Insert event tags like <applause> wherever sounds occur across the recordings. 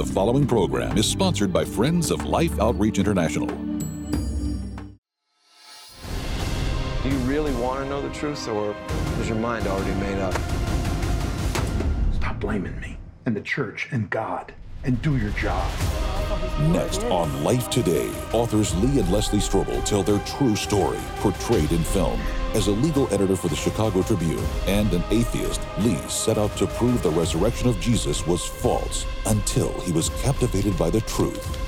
The following program is sponsored by Friends of Life Outreach International. Do you really want to know the truth, or is your mind already made up? Stop blaming me and the church and God and do your job. Next on Life Today, authors Lee and Leslie Strobel tell their true story, portrayed in film. As a legal editor for the Chicago Tribune and an atheist, Lee set out to prove the resurrection of Jesus was false until he was captivated by the truth.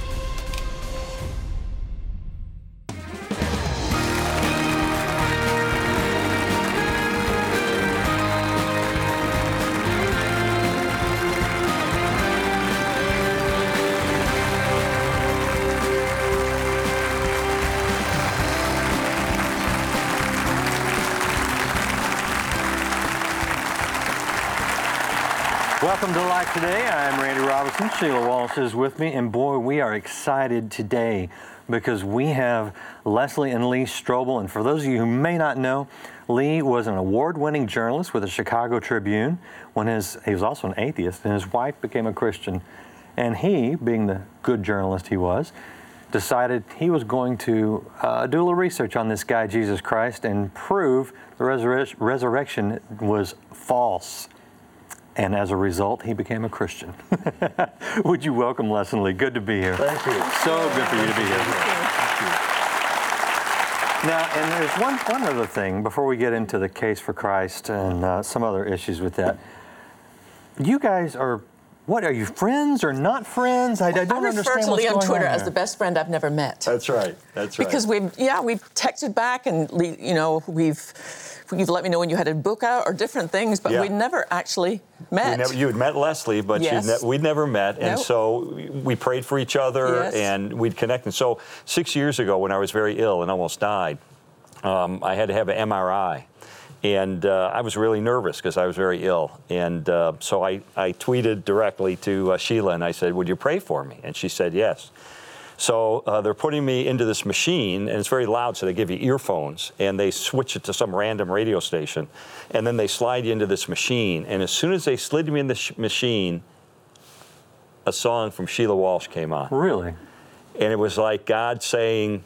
Welcome to Life Today. I'm Randy Robison. Sheila Walsh is with me, and boy, we are excited today because we have Leslie and Lee Strobel. And for those of you who may not know, Lee was an award-winning journalist with the Chicago Tribune. When his he was also an atheist, and his wife became a Christian, and he, being the good journalist he was, decided he was going to uh, do a little research on this guy Jesus Christ and prove the resurre- resurrection was false and as a result, he became a Christian. <laughs> Would you welcome Les and Lee? Good to be here. Thank you. So good for you to be here. Now, and there's one, one other thing before we get into the case for Christ and uh, some other issues with that. You guys are, what, are you friends or not friends? I, I don't I refer understand to what's Lee on Twitter on as the best friend I've never met. That's right. That's right. because we've yeah we've texted back and you know we've you've let me know when you had a book out or different things, but Yeah. we never actually met. never, you had met Leslie, but Yes. you'd ne- we'd never met, and Nope. so we prayed for each other, Yes. and we'd connect. And so six years ago, when I was very ill and almost died, um, I had to have an MRI. And uh, I was really nervous because I was very ill. And uh, so I, I tweeted directly to uh, Sheila and I said, Would you pray for me? And she said, Yes. So uh, they're putting me into this machine, and it's very loud, so they give you earphones, and they switch it to some random radio station, and then they slide you into this machine. And as soon as they slid me in the sh- machine, a song from Sheila Walsh came on, Really? and it was like God saying.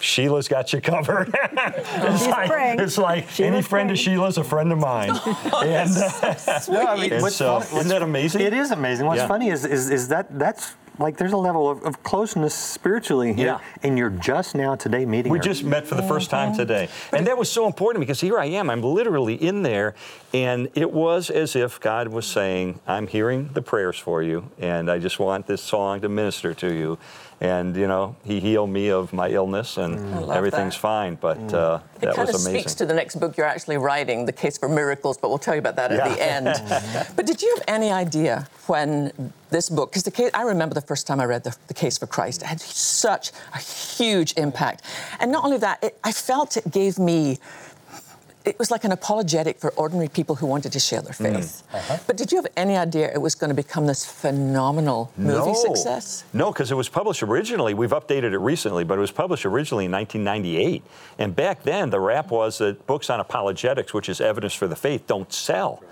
Sheila's got you covered. <laughs> it's, like, it's like Sheila's any friend of praying. Sheila's a friend of mine. <laughs> and uh, No, I mean, and what's so, funny- isn't that amazing? It is amazing. What's Yeah. funny is, is is that that's like there's a level of, of closeness spiritually here, Yeah. and you're just now today meeting. We her. just met for the first time today. And that was so important because here I am. I'm literally in there. And it was as if God was saying, I'm hearing the prayers for you. And I just want this song to minister to you. And, you know, He healed me of my illness and Mm. everything's that. fine. But uh, it kind of speaks to the next book you're actually writing, The Case for Miracles, but we'll tell you about that at the end. <laughs> but did you have any idea when this book, because the case, I remember the first time I read the, the Case for Christ, it had such a huge impact. And not only that, it, I felt it gave me it was like an apologetic for ordinary people who wanted to share their Mm. faith. But did you have any idea it was going to become this phenomenal movie no. success? No, because it was published originally. We've updated it recently, but it was published originally in 1998. And back then, the rap was that books on apologetics, which is evidence for the faith, don't sell.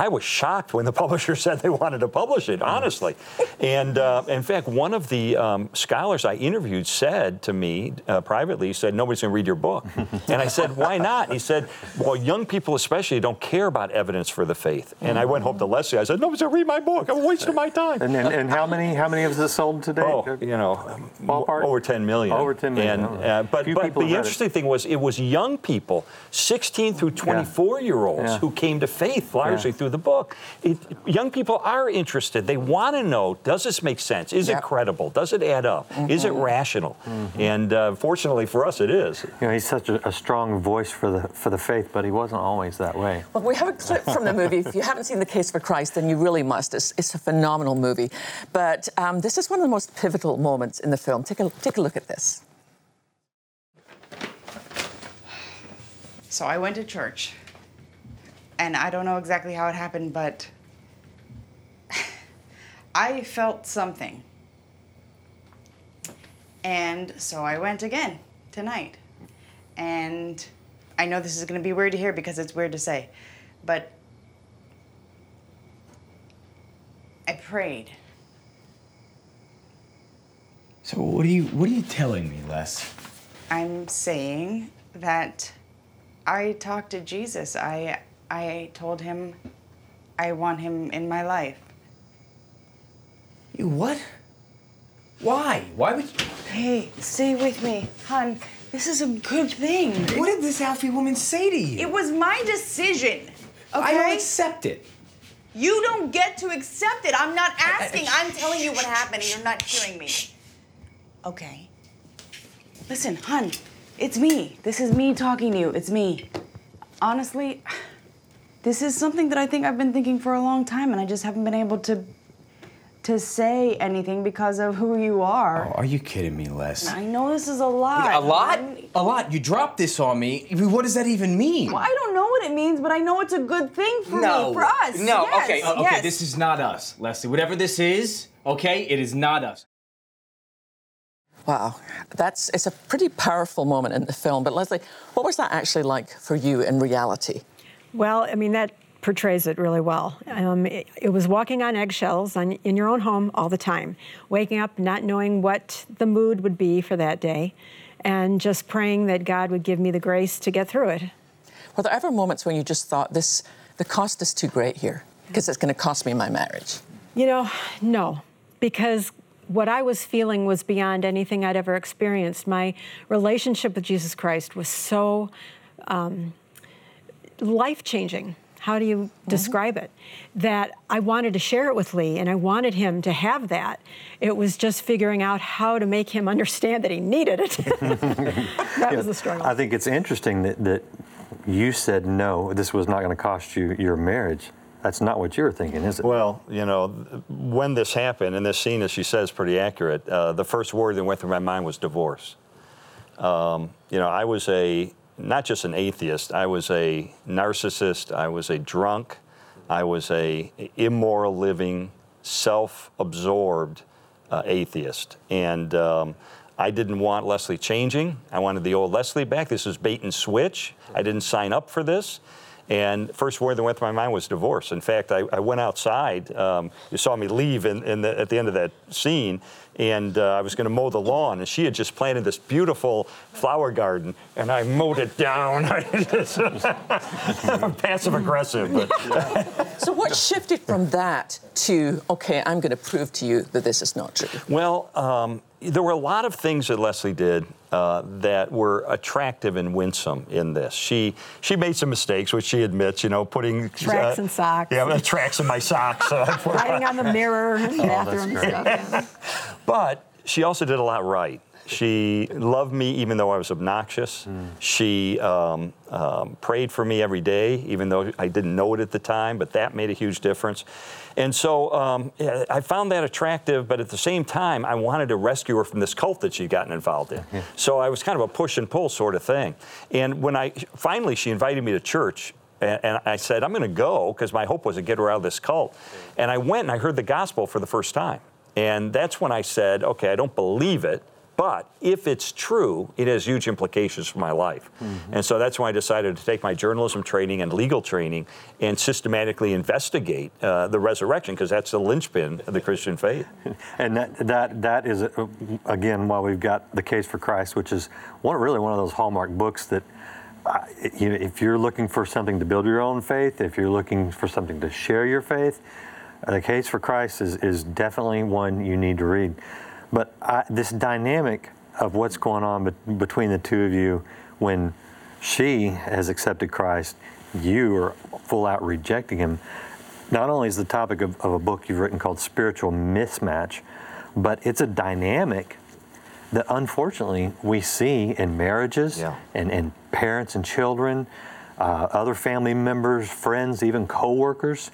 I was shocked when the <laughs> publisher said they wanted to publish it, honestly. and uh, in fact, one of the um, scholars I interviewed said to me uh, privately, he said, Nobody's going to read your book. <laughs> and I said, Why not? He said, Well, young people especially don't care about evidence for the faith. And I went home to Leslie. I said, Nobody's going to read my book. I'm wasting my time. And, and, and how many how many of us sold today? Oh, you know, Ballpark? over 10 million. Over 10 million, And, uh, but but the read it. interesting thing was it was young people, 16 through 24 year olds, Yeah. who came to faith largely Yeah. through the book. It, young people are interested. They want to know: Does this make sense? Is Yep. it credible? Does it add up? Is Mm-hmm. it rational? And uh, fortunately for us, it is. You know, he's such a, a strong voice for the for the faith, but he wasn't always that way. Well, we have a clip from the movie. If you haven't seen The Case for Christ, then you really must. It's, it's a phenomenal movie. But um, this is one of the most pivotal moments in the film. Take a, take a look at this. So I went to church. And I don't know exactly how it happened, but <laughs> I felt something. And so I went again tonight. And I know this is going to be weird to hear because it's weird to say, but I prayed. So what are you what are you telling me, Les? I'm saying that I talked to Jesus. I I told him I want him in my life. You what? Why? Why would you Hey, stay with me, hon. This is a good thing. What did this Alfie woman say to you? It was my decision. Okay? I don't accept it. You don't get to accept it. I'm not asking. I'm telling you what happened, and you're not hearing me. Okay. Listen, hun, it's me. This is me talking to you. It's me. Honestly, this is something that I think I've been thinking for a long time, and I just haven't been able to to say anything because of who you are. Oh, are you kidding me, Les? I know this is a lot. A lot? hun. A lot. You dropped this on me. What does that even mean? Well, I don't know what it means, but I know it's a good thing for no. me, for us. No. Yes, okay. uh, Okay. yes. This is not us, Leslie. Whatever this is, okay, it is not us. Wow, that's it's a pretty powerful moment in the film. But Leslie, what was that actually like for you in reality? Well, I mean, that portrays it really well. Um, it, it was walking on eggshells on, in your own home all the time, waking up not knowing what the mood would be for that day, and just praying that God would give me the grace to get through it. Were there ever moments when you just thought this, the cost is too great here because it's going to cost me my marriage? You know, no, because what I was feeling was beyond anything I'd ever experienced. My relationship with Jesus Christ was so um, life changing. How do you describe it? That I wanted to share it with Lee and I wanted him to have that. It was just figuring out how to make him <laughs> understand that he needed it. <laughs> that was the struggle. I think it's interesting that, that you said no, this was not going to cost you your marriage. That's not what you were thinking, is it? Well, you know, when this happened, and this scene, as she says, is pretty accurate. Uh, the first word that went through my mind was divorce. Um, you know, I was a not just an atheist. I was a narcissist. I was a drunk. I was a immoral living, self-absorbed uh, atheist, and um, I didn't want Leslie changing. I wanted the old Leslie back. This was bait and switch. I didn't sign up for this. And first word that went through my mind was divorce. In fact, I, I went outside. Um, you saw me leave in, in the, at the end of that scene, and uh, I was going to mow the lawn. And she had just planted this beautiful flower garden, and I mowed it down. I'm <laughs> passive aggressive, but <laughs> So what shifted from that to okay, I'm going to prove to you that this is not true? Well, um, there were a lot of things that Leslie did uh, that were attractive and winsome in this. She she made some mistakes, which she admits. You know, putting Tracks and socks. Yeah, tracks in my socks. uh, <laughs> Writing on the mirror in the Oh, bathroom stuff. yeah. <laughs> But she also did a lot right. She loved me even though I was obnoxious. She um, um, prayed for me every day, even though I didn't know it at the time, but that made a huge difference. And so um, yeah, I found that attractive, but at the same time, I wanted to rescue her from this cult that she'd gotten involved in. So I was kind of a push and pull sort of thing. And when I finally, she invited me to church, and, and I said, I'm going to go because my hope was to get her out of this cult. And I went and I heard the gospel for the first time. And that's when I said, okay, I don't believe it, but if it's true, it has huge implications for my life. And so that's why I decided to take my journalism training and legal training and systematically investigate uh, the resurrection, because that's the linchpin of the Christian faith. <laughs> And that that that is uh, again why we've got the case for Christ, which is one really one of those hallmark books that. Uh, you know, if you're looking for something to build your own faith, if you're looking for something to share your faith, the case for Christ is, is definitely one you need to read. But I, this dynamic of what's going on be- between the two of you when she has accepted Christ, you are full out rejecting him. Not only is the topic of, of a book you've written called Spiritual Mismatch, but it's a dynamic that unfortunately we see in marriages Yeah. and, and parents and children, uh, other family members, friends, even coworkers.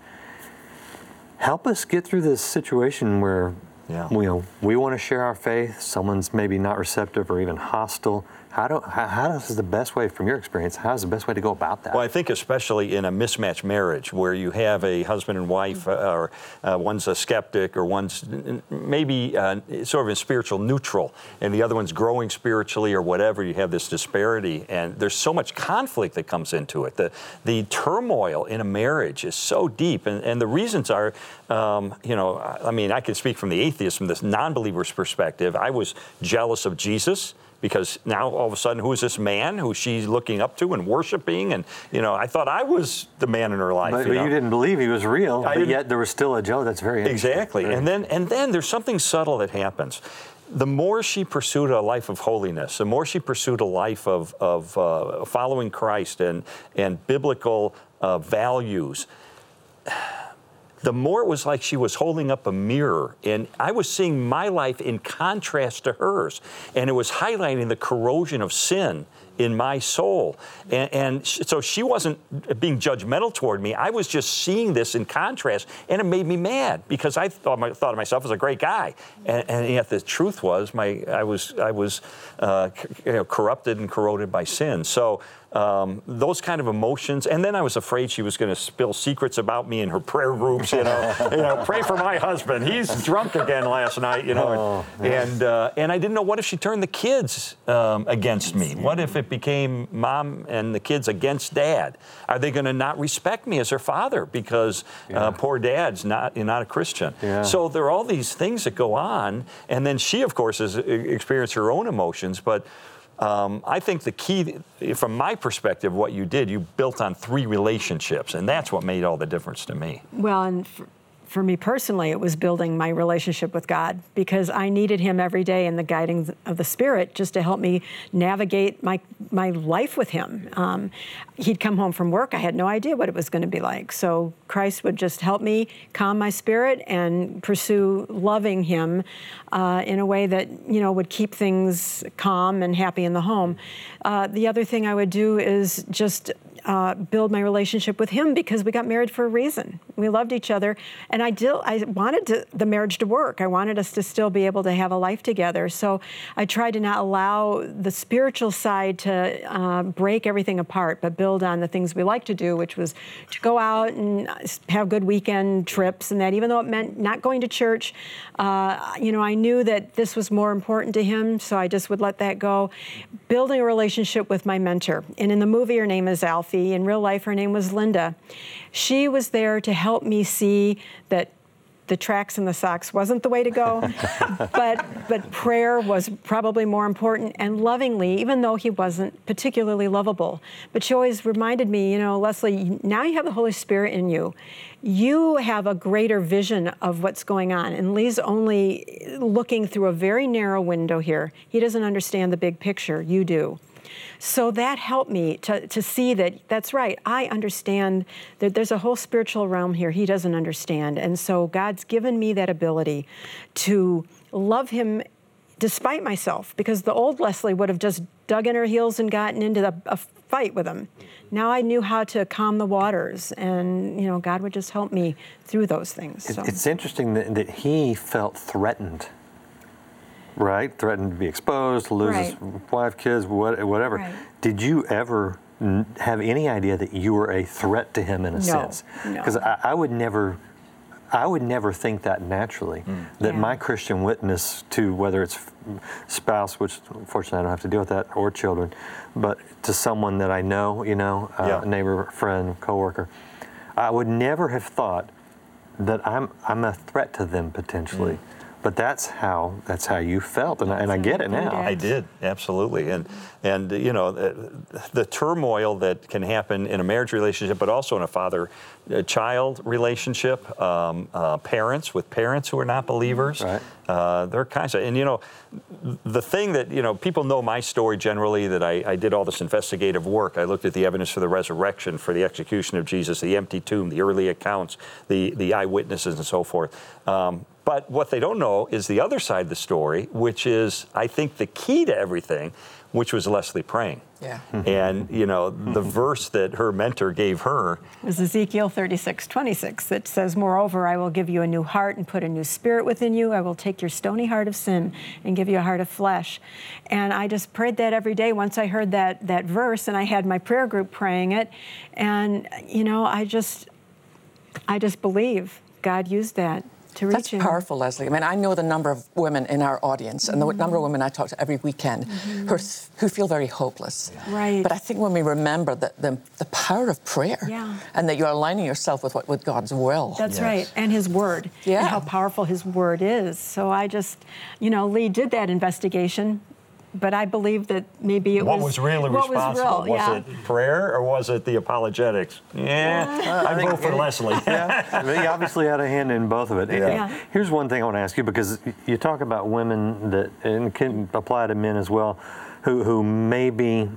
Help us get through this situation where Yeah. we, we want to share our faith, someone's maybe not receptive or even hostile. How, do, how, how is the best way, from your experience, how is the best way to go about that? Well, I think especially in a mismatched marriage where you have a husband and wife, uh, or uh, one's a skeptic, or one's maybe uh, sort of a spiritual neutral, and the other one's growing spiritually, or whatever. You have this disparity, and there's so much conflict that comes into it. The the turmoil in a marriage is so deep, and, and the reasons are, um, you know, I mean, I can speak from the atheist, from this non-believer's perspective. I was jealous of Jesus because now all of a sudden, who is this man who she's looking up to and worshiping? And you know, I thought I was the man in her life. But you, you, know? didn't believe he was real, I but yet there was still a Joe. That's very interesting. exactly. And then and then there's something subtle that happens. The more she pursued a life of holiness, the more she pursued a life of, of uh, following Christ and, and biblical uh, values, the more it was like she was holding up a mirror. And I was seeing my life in contrast to hers. And it was highlighting the corrosion of sin in my soul. And, and so she wasn't being judgmental toward me. I was just seeing this in contrast. And it made me mad because I thought, my, thought of myself as a great guy. And, and yet the truth was my, I was, I was uh, you know, corrupted and corroded by sin. So um, those kind of emotions. And then I was afraid she was going to spill secrets about me in her prayer groups. You know, <laughs> you know, pray for my husband. He's drunk again last night. You know, and and, uh, and I didn't know what if she turned the kids um, against me. What if it became mom and the kids against dad? Are they going to not respect me as their father because uh, poor dad's not not a Christian? Yeah. So there are all these things that go on, and then she, of course, has experienced her own emotions, but. Um, I think the key, from my perspective, what you did, you built on three relationships, and that's what made all the difference to me. Well, and for, for me personally, it was building my relationship with God because I needed Him every day and the guiding of the Spirit just to help me navigate my my life with Him. Um, he'd come home from work; I had no idea what it was going to be like. So Christ would just help me calm my spirit and pursue loving Him uh, in a way that you know would keep things calm and happy in the home. Uh, the other thing I would do is just uh, build my relationship with him because we got married for a reason. We loved each other, and I did. I wanted to, the marriage to work. I wanted us to still be able to have a life together. So I tried to not allow the spiritual side to uh, break everything apart, but build on the things we like to do, which was to go out and have good weekend trips, and that even though it meant not going to church, uh, you know, I knew that this was more important to him, so I just would let that go. Building a relationship with my mentor, and in the movie, her name is Alfie. In real life, her name was Linda. She was there to help me see that the tracks and the socks wasn't the way to go, <laughs> but but prayer was probably more important and lovingly, even though he wasn't particularly lovable. But she always reminded me, you know, Leslie, now you have the Holy Spirit in you. You have a greater vision of what's going on, and Lee's only looking through a very narrow window here. He doesn't understand the big picture. You do. So that helped me to, to see that that's right. I understand that there's a whole spiritual realm here he doesn't understand. And so God's given me that ability to love him despite myself because the old Leslie would have just dug in her heels and gotten into the, a fight with him. Now I knew how to calm the waters and you know God would just help me through those things. So. It's interesting that, that he felt threatened, right? Threatened to be exposed, to lose his wife, kids, what, whatever. Right. Did you ever n- have any idea that you were a threat to him in a No, sense? no. Because I, I would never. I would never think that naturally, that Yeah. my Christian witness to whether it's spouse, which unfortunately I don't have to deal with that, or children, but to someone that I know, you know, uh, Yeah. a neighbor, friend, coworker, I would never have thought that I'm I'm a threat to them potentially. But that's how that's how you felt, and I, and I get it now. I did absolutely, and and you know the, the turmoil that can happen in a marriage relationship, but also in a father-child relationship, um, uh, parents with parents who are not believers. Right. Uh, there are kinds of, and you know, the thing that you know people know my story generally that I, I did all this investigative work. I looked at the evidence for the resurrection, for the execution of Jesus, the empty tomb, the early accounts, the the eyewitnesses, and so forth. Um, But what they don't know is the other side of the story, which is, I think, the key to everything, which was Leslie praying. Yeah. Mm-hmm. And, you know, the mm-hmm. verse that her mentor gave her. It was Ezekiel 36, 26 that says, Moreover, I will give you a new heart and put a new spirit within you. I will take your stony heart of sin and give you a heart of flesh. And I just prayed that every day once I heard that, that verse, and I had my prayer group praying it. And, you know, I just, I just believe God used that to reach That's him. powerful, Leslie. I mean, I know the number of women in our audience and the mm-hmm. number of women I talk to every weekend mm-hmm. who, are, who feel very hopeless. Right. But I think when we remember that the, the power of prayer Yeah. and that you're aligning yourself with what with God's will. That's right, and his word, Yeah. and how powerful his word is. So I just, you know, Lee did that investigation, but I believe that maybe it What was was really what responsible? Was, real, yeah. it prayer or was it the apologetics? Yeah, I vote for Leslie. <laughs> yeah, they obviously had a hand in both of it. Yeah. Yeah. Here's one thing I want to ask you because you talk about women that, and can apply to men as well, who, who may be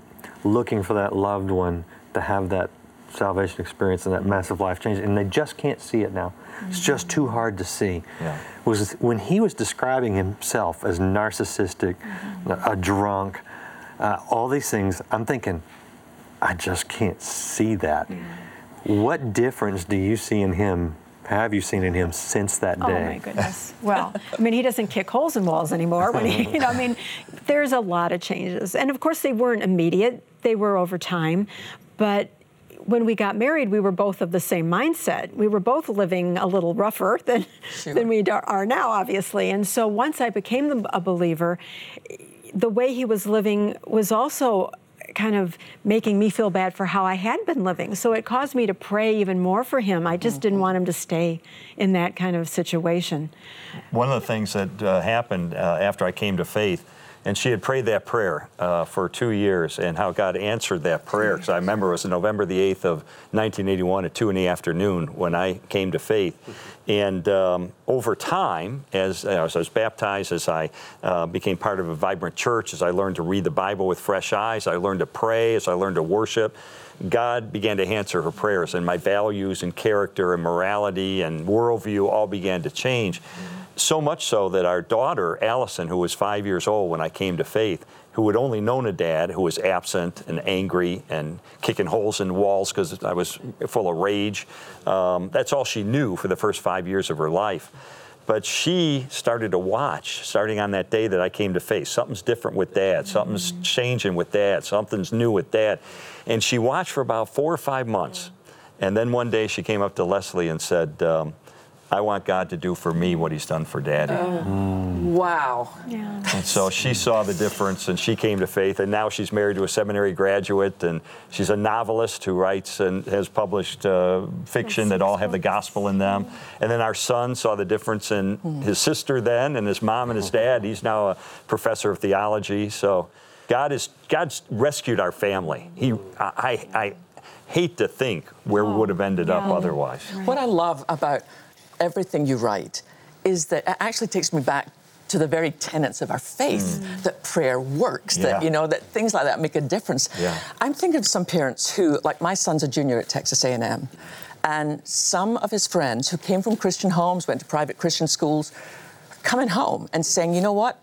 looking for that loved one to have that salvation experience and that massive life change, and they just can't see it now. It's just too hard to see. Yeah. Was when he was describing himself as narcissistic, a drunk, uh, all these things, I'm thinking, I just can't see that. What difference do you see in him? Have you seen in him since that day? Oh my goodness. Well, I mean, he doesn't kick holes in walls anymore. When he, <laughs> you know, I mean, there's a lot of changes, and of course, they weren't immediate. They were over time, but. When we got married, we were both of the same mindset. We were both living a little rougher <laughs> than, Sure. than we are- are now, obviously. And so once I became a believer, the way he was living was also kind of making me feel bad for how I had been living. So it caused me to pray even more for him. I just didn't want him to stay in that kind of situation. One of the things that uh, happened uh, after I came to faith, and she had prayed that prayer uh, for two years, and how God answered that prayer. Because I remember it was November the 8th of 1981 at 2 in the afternoon when I came to faith. And um, over time, as, as I was baptized, as I uh, became part of a vibrant church, as I learned to read the Bible with fresh eyes, I learned to pray, as I learned to worship, God began to answer her prayers, and my values and character and morality and worldview all began to change. So much so that our daughter, Allison, who was five years old when I came to faith, who had only known a dad who was absent and angry and kicking holes in walls because I was full of rage, um, that's all she knew for the first five years of her life. But she started to watch, starting on that day that I came to faith. Something's different with dad. Something's changing with dad. Something's new with dad. And she watched for about four or five months. And then one day she came up to Leslie and said, um, I want God to do for me what he's done for daddy. Wow. Yeah. And so she saw the difference and she came to faith. And now she's married to a seminary graduate and she's a novelist who writes and has published uh, fiction that all have the gospel in them. And then our son saw the difference in his sister then and his mom and his dad. He's now a professor of theology. So God is God's rescued our family. He, I, I hate to think where we would have ended up otherwise. What I love about everything you write is that it actually takes me back to the very tenets of our faith that prayer works, that Mm. You know that things like that make a difference. Yeah. I'm thinking of some parents who, like my son's a junior at Texas A&M, and some of his friends who came from Christian homes, went to private Christian schools, coming home and saying, you know what,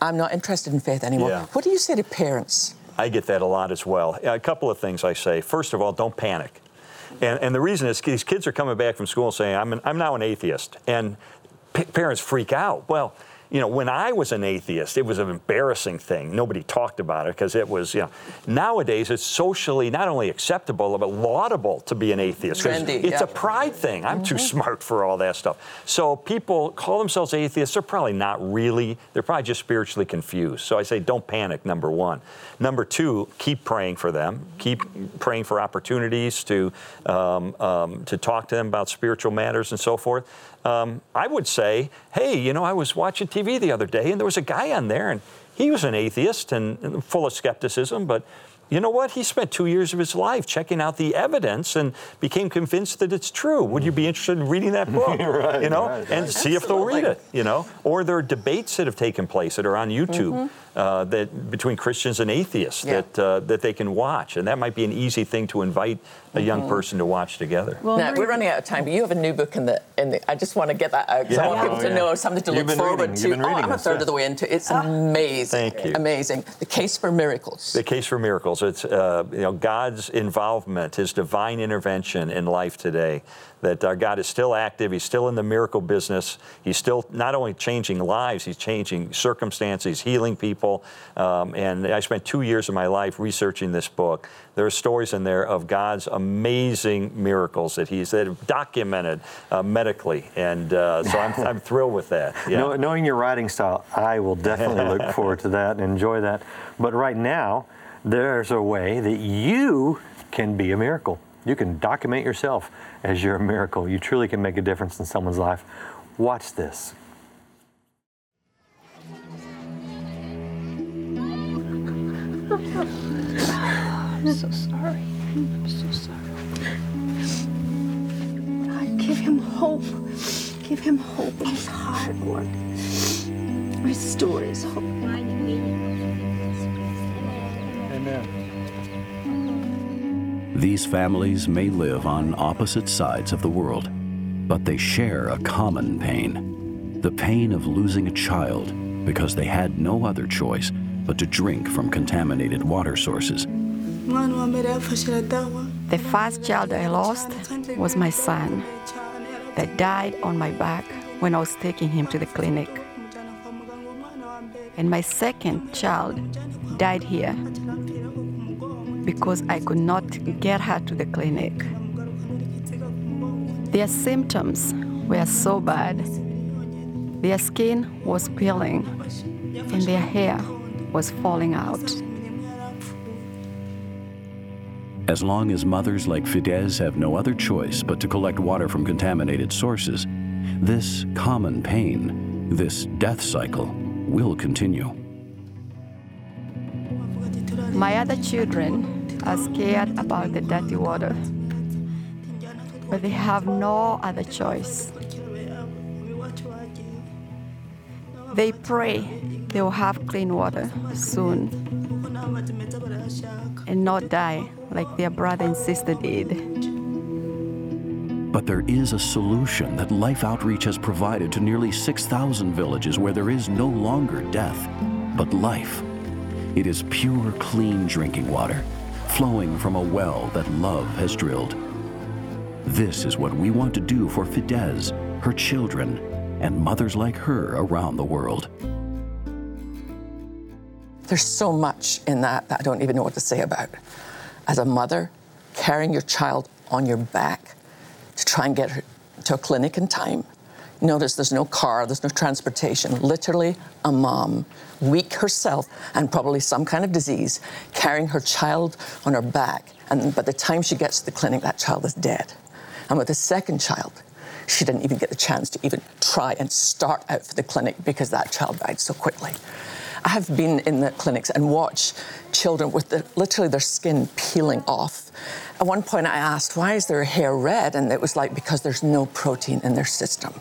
I'm not interested in faith anymore. Yeah. What do you say to parents? I get that a lot as well. A couple of things I say. First of all, don't panic. And, and the reason is these kids are coming back from school saying, I'm, an, I'm now an atheist. And p- parents freak out. Well, you know, when I was an atheist, it was an embarrassing thing. Nobody talked about it because it was, you know, nowadays it's socially not only acceptable, but laudable to be an atheist. Trendy, It's yeah. a pride thing. I'm too smart for all that stuff. So people call themselves atheists. They're probably not really. They're probably just spiritually confused. So I say, don't panic. Number one. Number two, keep praying for them. Keep praying for opportunities to um, um, to talk to them about spiritual matters and so forth. Um, I would say, hey, you know, I was watching TV the other day, and there was a guy on there, and he was an atheist and, and full of skepticism, but you know what? He spent two years of his life checking out the evidence and became convinced that it's true. Would you be interested in reading that <laughs> book? right, you know, right, and right. see if they'll read it. You know, or there are debates that have taken place that are on YouTube. Uh, that between Christians and atheists Yeah. that uh, that they can watch, and that might be an easy thing to invite a young person to watch together. Well, now, we're running out of time, but you have a new book in the in the. I just want to get that out because I Yeah. want people Oh, to yeah. know something to You've look been forward reading- to. you've been oh, reading I'm a third yes. of the way into it. It's amazing. Thank you. Amazing. The Case for Miracles. The case for miracles. It's uh, you know God's involvement, His divine intervention in life today. That our God is still active. He's still in the miracle business. He's still not only changing lives, He's changing circumstances, healing people. Um, and I spent two years of my life researching this book. There are stories in there of God's amazing miracles that He's that have documented uh, medically, and uh, so I'm, I'm <laughs> thrilled with that. Yeah. Know- knowing your writing style, I will definitely look <laughs> forward to that and enjoy that. But right now, there's a way that you can be a miracle. You can document yourself as you're a miracle. You truly can make a difference in someone's life. Watch this. I'm so sorry. I'm so sorry. God, give him hope. Give him hope in his heart, Lord. Restore his hope. These families may live on opposite sides of the world, but they share a common pain the pain of losing a child because they had no other choice but to drink from contaminated water sources. The first child I lost was my son that died on my back when I was taking him to the clinic. And my second child died here because I could not get her to the clinic. Their symptoms were so bad. Their skin was peeling and their hair was falling out. As long as mothers like Fidesz have no other choice but to collect water from contaminated sources, this common pain, this death cycle, will continue. My other children are scared about the dirty water, but they have no other choice. They pray they will have clean water soon and not die like their brother and sister did. But there is a solution that Life Outreach has provided to nearly 6,000 villages where there is no longer death, but life. It is pure, clean drinking water, flowing from a well that love has drilled. This is what we want to do for Fidesz, her children, and mothers like her around the world. There's so much in that that I don't even know what to say about. As a mother, carrying your child on your back to try and get her to a clinic in time. Notice there's no car, there's no transportation. Literally, a mom, weak herself and probably some kind of disease, carrying her child on her back. And by the time she gets to the clinic, that child is dead. And with the second child, she didn't even get the chance to even try and start out for the clinic because that child died so quickly. I have been in the clinics and watched children with the, literally their skin peeling off. At one point, I asked, why is their hair red? And it was like, because there's no protein in their system.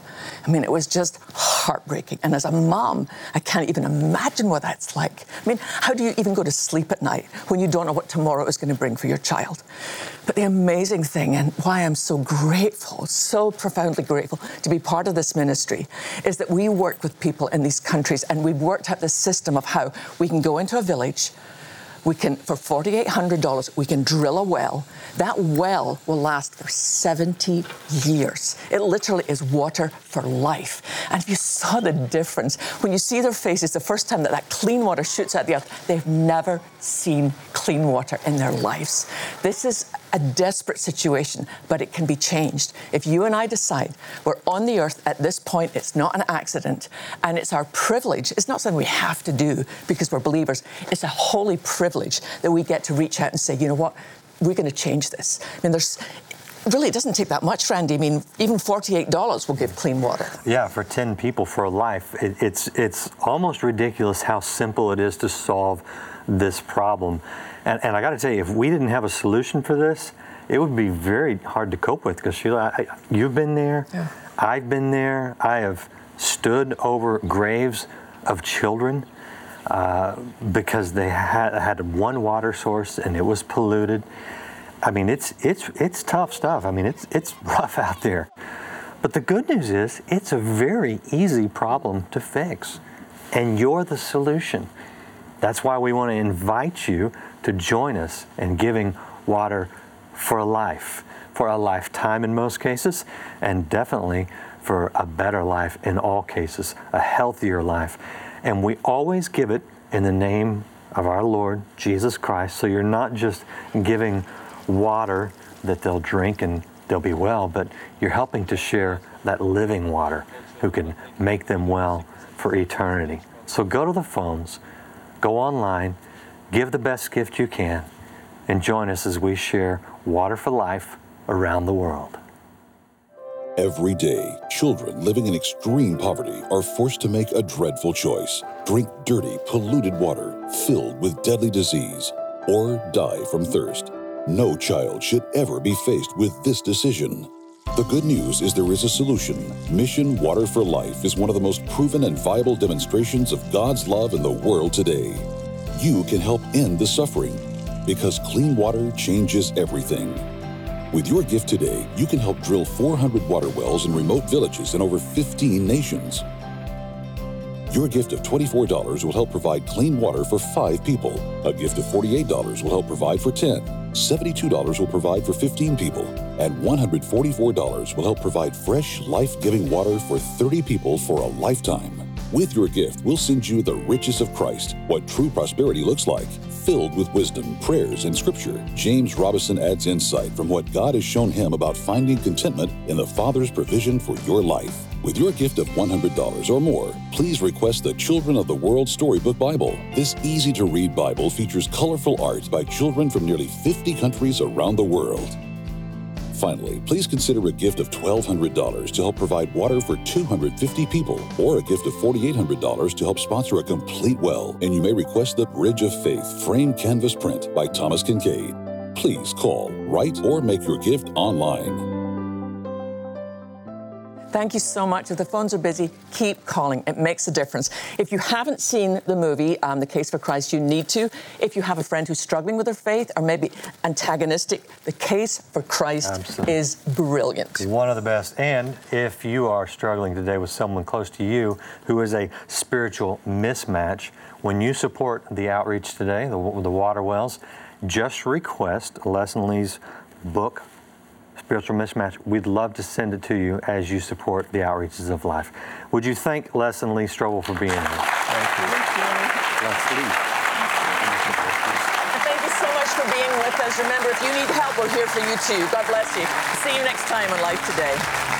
I mean, it was just heartbreaking. And as a mom, I can't even imagine what that's like. I mean, how do you even go to sleep at night when you don't know what tomorrow is going to bring for your child? But the amazing thing, and why I'm so grateful, so profoundly grateful to be part of this ministry, is that we work with people in these countries and we've worked out the system of how we can go into a village. We can, for $4,800, we can drill a well. That well will last for 70 years. It literally is water for life. And if you saw the difference, when you see their faces, the first time that that clean water shoots out the earth, they've never seen clean water in their lives. This is a desperate situation, but it can be changed. If you and I decide we're on the earth at this point, it's not an accident, and it's our privilege. It's not something we have to do because we're believers. It's a holy privilege that we get to reach out and say, you know what? We're going to change this. I mean, there's really, it doesn't take that much, Randy. I mean, even $48 will give clean water. Yeah, for 10 people for a life. It, it's, it's almost ridiculous how simple it is to solve this problem. And, and I got to tell you, if we didn't have a solution for this, it would be very hard to cope with because Sheila, I, you've been there, yeah. I've been there, I have stood over graves of children uh, because they had, had one water source and it was polluted. I mean, it's it's it's tough stuff. I mean, it's it's <laughs> rough out there. But the good news is, it's a very easy problem to fix, and you're the solution. That's why we want to invite you to join us in giving water for life, for a lifetime in most cases, and definitely for a better life in all cases, a healthier life. And we always give it in the name of our Lord Jesus Christ. So you're not just giving water that they'll drink and they'll be well, but you're helping to share that living water who can make them well for eternity. So go to the phones, go online, give the best gift you can, and join us as we share water for life around the world. Every day, children living in extreme poverty are forced to make a dreadful choice drink dirty, polluted water filled with deadly disease, or die from thirst. No child should ever be faced with this decision. The good news is there is a solution. Mission Water for Life is one of the most proven and viable demonstrations of God's love in the world today. You can help end the suffering because clean water changes everything. With your gift today, you can help drill 400 water wells in remote villages in over 15 nations. Your gift of $24 will help provide clean water for five people. A gift of $48 will help provide for 10. $72 will provide for 15 people, and $144 will help provide fresh, life giving water for 30 people for a lifetime. With your gift, we'll send you the riches of Christ, what true prosperity looks like, filled with wisdom, prayers, and scripture. James Robison adds insight from what God has shown him about finding contentment in the Father's provision for your life. With your gift of $100 or more, please request the Children of the World Storybook Bible. This easy to read Bible features colorful art by children from nearly 50 countries around the world. Finally, please consider a gift of $1,200 to help provide water for 250 people, or a gift of $4,800 to help sponsor a complete well. And you may request the Bridge of Faith framed canvas print by Thomas Kinkade. Please call, write, or make your gift online. Thank you so much. If the phones are busy, keep calling. It makes a difference. If you haven't seen the movie, um, The Case for Christ, you need to. If you have a friend who's struggling with their faith or maybe antagonistic, The Case for Christ Absolutely. is brilliant. One of the best. And if you are struggling today with someone close to you who is a spiritual mismatch, when you support the outreach today, the, the water wells, just request Les and Lee's book, Spiritual Mismatch, we'd love to send it to you as you support the outreaches of life. Would you thank Les and Lee Strobel for being here? Thank you. Thank you. Thank you so much for being with us. Remember, if you need help, we're here for you too. God bless you. See you next time on Life Today.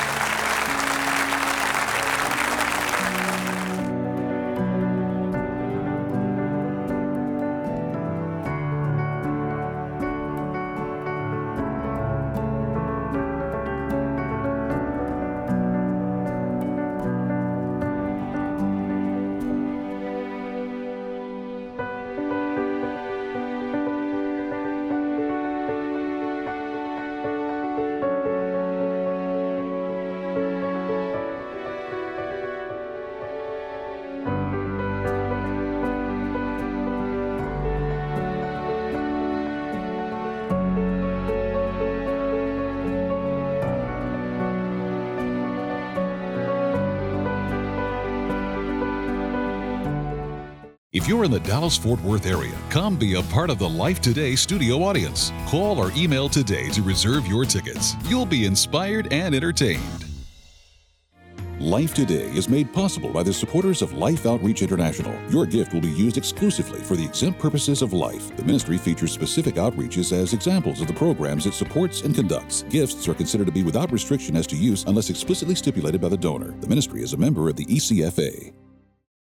If you're in the Dallas Fort Worth area, come be a part of the Life Today studio audience. Call or email today to reserve your tickets. You'll be inspired and entertained. Life Today is made possible by the supporters of Life Outreach International. Your gift will be used exclusively for the exempt purposes of life. The ministry features specific outreaches as examples of the programs it supports and conducts. Gifts are considered to be without restriction as to use unless explicitly stipulated by the donor. The ministry is a member of the ECFA.